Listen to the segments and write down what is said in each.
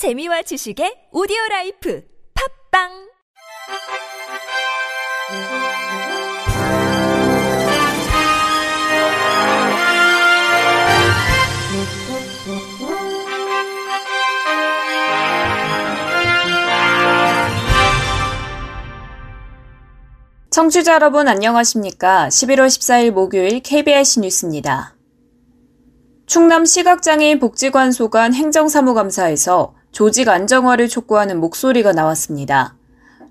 재미와 지식의 오디오 라이프 팝빵 청취자 여러분 안녕하십니까? 11월 14일 목요일 KBS 뉴스입니다. 충남 시각장애인 복지관소관 행정사무감사에서 조직 안정화를 촉구하는 목소리가 나왔습니다.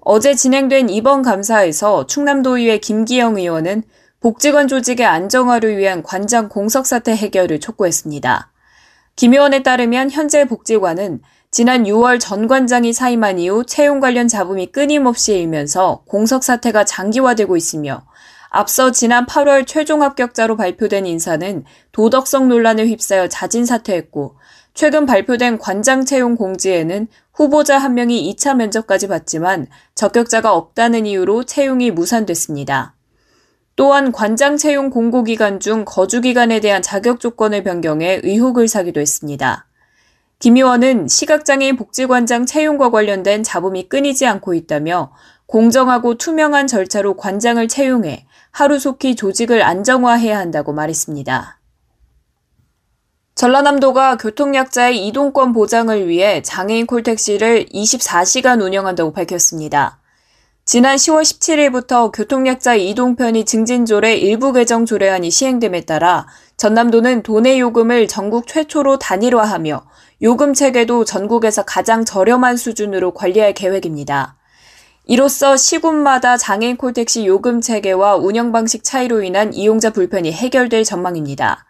어제 진행된 이번 감사에서 충남도의회 김기영 의원은 복지관 조직의 안정화를 위한 관장 공석 사태 해결을 촉구했습니다. 김 의원에 따르면 현재 복지관은 지난 6월 전 관장이 사임한 이후 채용 관련 잡음이 끊임없이 일면서 공석 사태가 장기화되고 있으며 앞서 지난 8월 최종 합격자로 발표된 인사는 도덕성 논란에 휩싸여 자진 사퇴했고 최근 발표된 관장 채용 공지에는 후보자 한 명이 2차 면접까지 봤지만 적격자가 없다는 이유로 채용이 무산됐습니다. 또한 관장 채용 공고 기간 중 거주 기간에 대한 자격 조건을 변경해 의혹을 사기도 했습니다. 김 의원은 시각장애인 복지관장 채용과 관련된 잡음이 끊이지 않고 있다며 공정하고 투명한 절차로 관장을 채용해 하루속히 조직을 안정화해야 한다고 말했습니다. 전라남도가 교통약자의 이동권 보장을 위해 장애인 콜택시를 24시간 운영한다고 밝혔습니다. 지난 10월 17일부터 교통약자 이동 편의 증진조례 일부 개정 조례안이 시행됨에 따라 전남도는 도내 요금을 전국 최초로 단일화하며 요금 체계도 전국에서 가장 저렴한 수준으로 관리할 계획입니다. 이로써 시군마다 장애인 콜택시 요금 체계와 운영 방식 차이로 인한 이용자 불편이 해결될 전망입니다.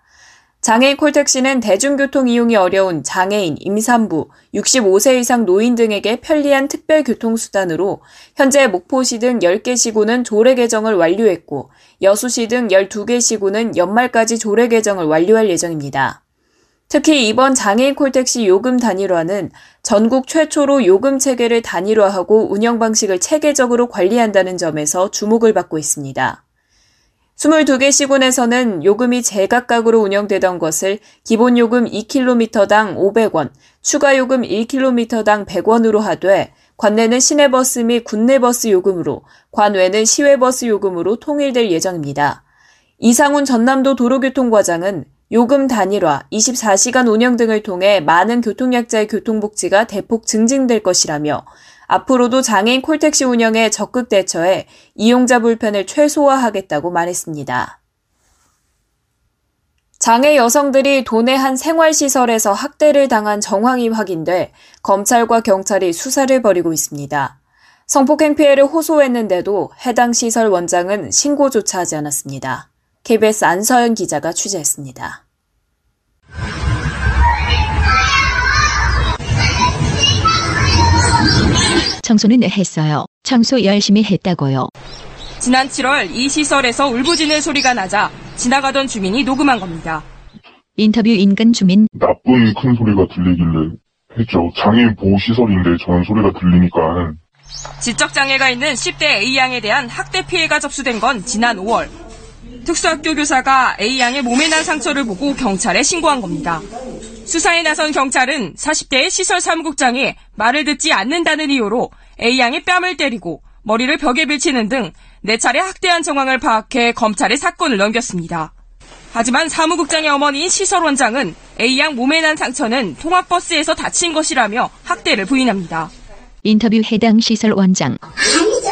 장애인 콜택시는 대중교통 이용이 어려운 장애인, 임산부, 65세 이상 노인 등에게 편리한 특별교통수단으로 현재 목포시 등 10개 시구는 조례 개정을 완료했고 여수시 등 12개 시구는 연말까지 조례 개정을 완료할 예정입니다. 특히 이번 장애인 콜택시 요금 단일화는 전국 최초로 요금 체계를 단일화하고 운영 방식을 체계적으로 관리한다는 점에서 주목을 받고 있습니다. 22개 시군에서는 요금이 제각각으로 운영되던 것을 기본 요금 2km당 500원, 추가 요금 1km당 100원으로 하되 관내는 시내버스 및 군내버스 요금으로, 관외는 시외버스 요금으로 통일될 예정입니다. 이상훈 전남도 도로교통과장은 요금 단일화, 24시간 운영 등을 통해 많은 교통약자의 교통복지가 대폭 증진될 것이라며 앞으로도 장애인 콜택시 운영에 적극 대처해 이용자 불편을 최소화하겠다고 말했습니다. 장애 여성들이 도내 한 생활시설에서 학대를 당한 정황이 확인돼 검찰과 경찰이 수사를 벌이고 있습니다. 성폭행 피해를 호소했는데도 해당 시설 원장은 신고조차 하지 않았습니다. KBS 안서연 기자가 취재했습니다. 청소는 했어요. 청소 열심히 했다고요. 지난 7월 이 시설에서 울부짖는 소리가 나자 지나가던 주민이 녹음한 겁니다. 인터뷰 인근 주민 나쁜 큰 소리가 들리길래 했죠. 장애인 보호시설인데 저런 소리가 들리니까 지적장애가 있는 10대 A양에 대한 학대 피해가 접수된 건 지난 5월. 특수학교 교사가 A양의 몸에 난 상처를 보고 경찰에 신고한 겁니다. 수사에 나선 경찰은 40대의 시설 사무국장이 말을 듣지 않는다는 이유로 A양의 뺨을 때리고 머리를 벽에 밀치는 등 4차례 학대한 정황을 파악해 검찰에 사건을 넘겼습니다. 하지만 사무국장의 어머니인 시설 원장은 A양 몸에 난 상처는 통학버스에서 다친 것이라며 학대를 부인합니다. 인터뷰 해당 시설 원장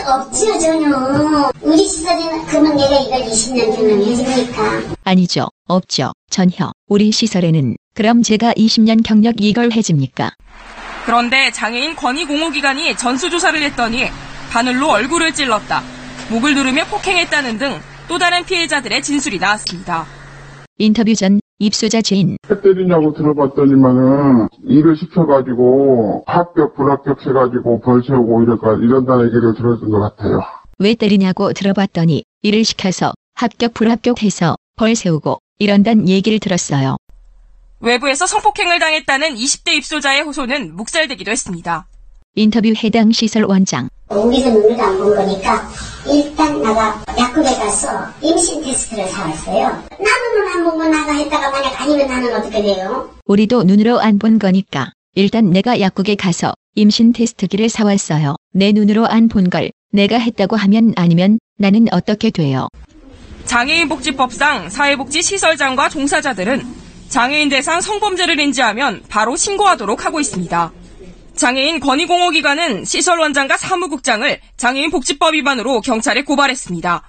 없지요 전혀 우리 시설에는 그러면 내가 이걸 20년 경험 해줍니까 아니죠. 없죠. 전혀. 우리 시설에는 그럼 제가 20년 경력 이걸 해줍니까? 그런데 장애인 권익공호기관이 전수조사를 했더니 바늘로 얼굴을 찔렀다, 목을 누르며 폭행했다는 등 또 다른 피해자들의 진술이 나왔습니다. 인터뷰 전 입소자 죄인 해 때리냐고 들어봤더니만은 일을 시켜가지고 합격 불합격 해가지고 벌 세우고 이럴까 이런다는 얘기를 들었던 것 같아요. 왜 때리냐고 들어봤더니 일을 시켜서 합격 불합격해서 벌 세우고 이런단 얘기를 들었어요. 외부에서 성폭행을 당했다는 20대 입소자의 호소는 묵살되기도 했습니다. 인터뷰 해당 시설 원장 여기서 눈을 안본 거니까 일단 나가 약국에 가서 임신 테스트를 사왔어요 나는 눈안 보고 나가 했다가 만약 아니면 나는 어떻게 돼요 우리도 눈으로 안 본 거니까 일단 내가 약국에 가서 임신 테스트기를 사왔어요. 내 눈으로 안 본 걸 내가 했다고 하면 아니면 나는 어떻게 돼요? 장애인 복지법상 사회복지시설장과 종사자들은 장애인 대상 성범죄를 인지하면 바로 신고하도록 하고 있습니다. 장애인 권익공호기관은 시설원장과 사무국장을 장애인 복지법 위반으로 경찰에 고발했습니다.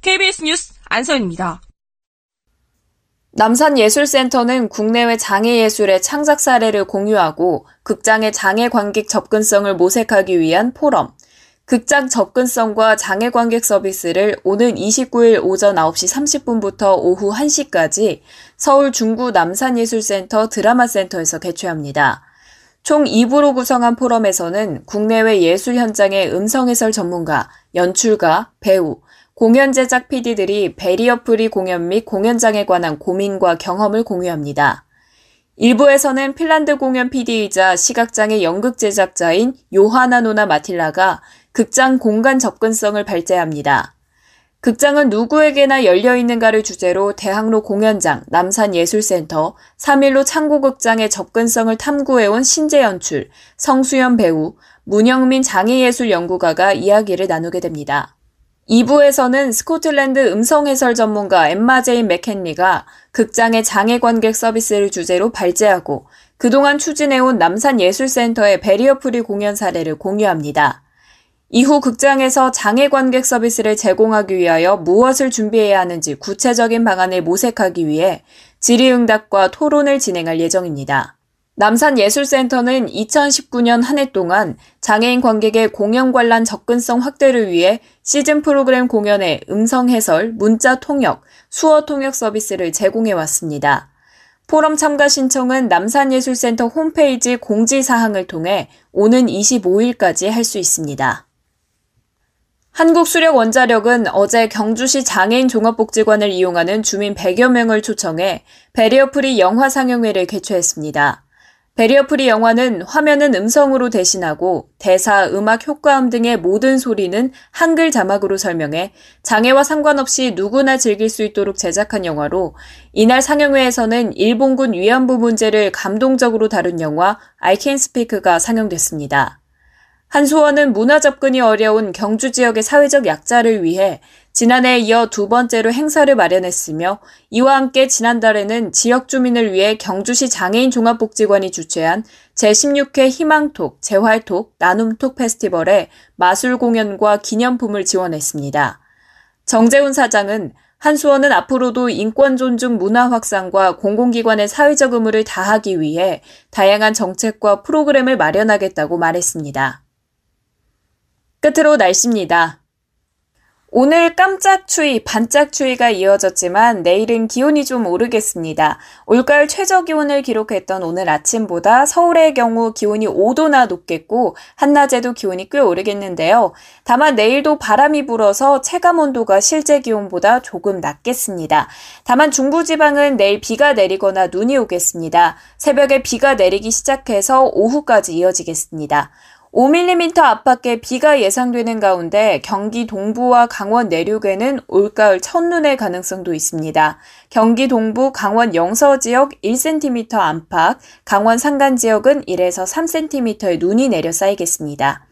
KBS 뉴스 안선입니다. 남산예술센터는 국내외 장애예술의 창작 사례를 공유하고 극장의 장애 관객 접근성을 모색하기 위한 포럼, 극장 접근성과 장애 관객 서비스를 오는 29일 오전 9시 30분부터 오후 1시까지 서울 중구 남산예술센터 드라마센터에서 개최합니다. 총 2부로 구성한 포럼에서는 국내외 예술 현장의 음성 해설 전문가, 연출가, 배우, 공연 제작 PD들이 barrier-free 공연 및 공연장에 관한 고민과 경험을 공유합니다. 일부에서는 핀란드 공연 PD이자 시각장애 연극 제작자인 요하나 노나 마틸라가 극장 공간 접근성을 발제합니다. 극장은 누구에게나 열려있는가를 주제로 대학로 공연장, 남산예술센터, 삼일로 창고극장의 접근성을 탐구해온 신재연출, 성수연 배우, 문영민 장애예술연구가가 이야기를 나누게 됩니다. 2부에서는 스코틀랜드 음성 해설 전문가 엠마 제인 맥켄리가 극장의 장애 관객 서비스를 주제로 발제하고 그동안 추진해온 남산 예술센터의 베리어 프리 공연 사례를 공유합니다. 이후 극장에서 장애 관객 서비스를 제공하기 위하여 무엇을 준비해야 하는지 구체적인 방안을 모색하기 위해 질의응답과 토론을 진행할 예정입니다. 남산예술센터는 2019년 한 해 동안 장애인 관객의 공연 관람 접근성 확대를 위해 시즌 프로그램 공연의 음성 해설, 문자 통역, 수어 통역 서비스를 제공해 왔습니다. 포럼 참가 신청은 남산예술센터 홈페이지 공지사항을 통해 오는 25일까지 할 수 있습니다. 한국수력원자력은 어제 경주시 장애인 종합복지관을 이용하는 주민 100여 명을 초청해 베리어프리 영화 상영회를 개최했습니다. 베리어프리 영화는 화면은 음성으로 대신하고 대사, 음악, 효과음 등의 모든 소리는 한글 자막으로 설명해 장애와 상관없이 누구나 즐길 수 있도록 제작한 영화로 이날 상영회에서는 일본군 위안부 문제를 감동적으로 다룬 영화 I Can Speak가 상영됐습니다. 한소원은 문화 접근이 어려운 경주 지역의 사회적 약자를 위해 지난해에 이어 두 번째로 행사를 마련했으며 이와 함께 지난달에는 지역 주민을 위해 경주시 장애인 종합복지관이 주최한 제16회 희망톡, 재활톡, 나눔톡 페스티벌에 마술 공연과 기념품을 지원했습니다. 정재훈 사장은 한수원은 앞으로도 인권 존중 문화 확산과 공공기관의 사회적 의무를 다하기 위해 다양한 정책과 프로그램을 마련하겠다고 말했습니다. 끝으로 날씨입니다. 오늘 깜짝 추위, 반짝 추위가 이어졌지만 내일은 기온이 좀 오르겠습니다. 올가을 최저 기온을 기록했던 오늘 아침보다 서울의 경우 기온이 5도나 높겠고 한낮에도 기온이 꽤 오르겠는데요. 다만 내일도 바람이 불어서 체감 온도가 실제 기온보다 조금 낮겠습니다. 다만 중부 지방은 내일 비가 내리거나 눈이 오겠습니다. 새벽에 비가 내리기 시작해서 오후까지 이어지겠습니다. 5mm 압박의 비가 예상되는 가운데 경기 동부와 강원 내륙에는 올가을 첫눈의 가능성도 있습니다. 경기 동부 강원 영서 지역 1cm 안팎, 강원 산간 지역은 1에서 3cm의 눈이 내려 쌓이겠습니다.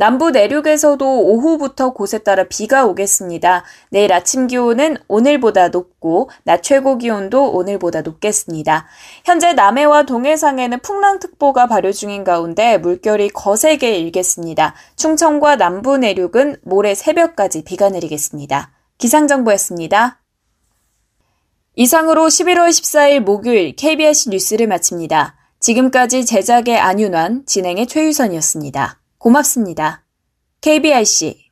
남부 내륙에서도 오후부터 곳에 따라 비가 오겠습니다. 내일 아침 기온은 오늘보다 높고 낮 최고 기온도 오늘보다 높겠습니다. 현재 남해와 동해상에는 풍랑특보가 발효 중인 가운데 물결이 거세게 일겠습니다. 충청과 남부 내륙은 모레 새벽까지 비가 내리겠습니다. 기상정보였습니다. 이상으로 11월 14일 목요일 KBS 뉴스를 마칩니다. 지금까지 제작의 안윤환, 진행의 최유선이었습니다. 고맙습니다. KBIC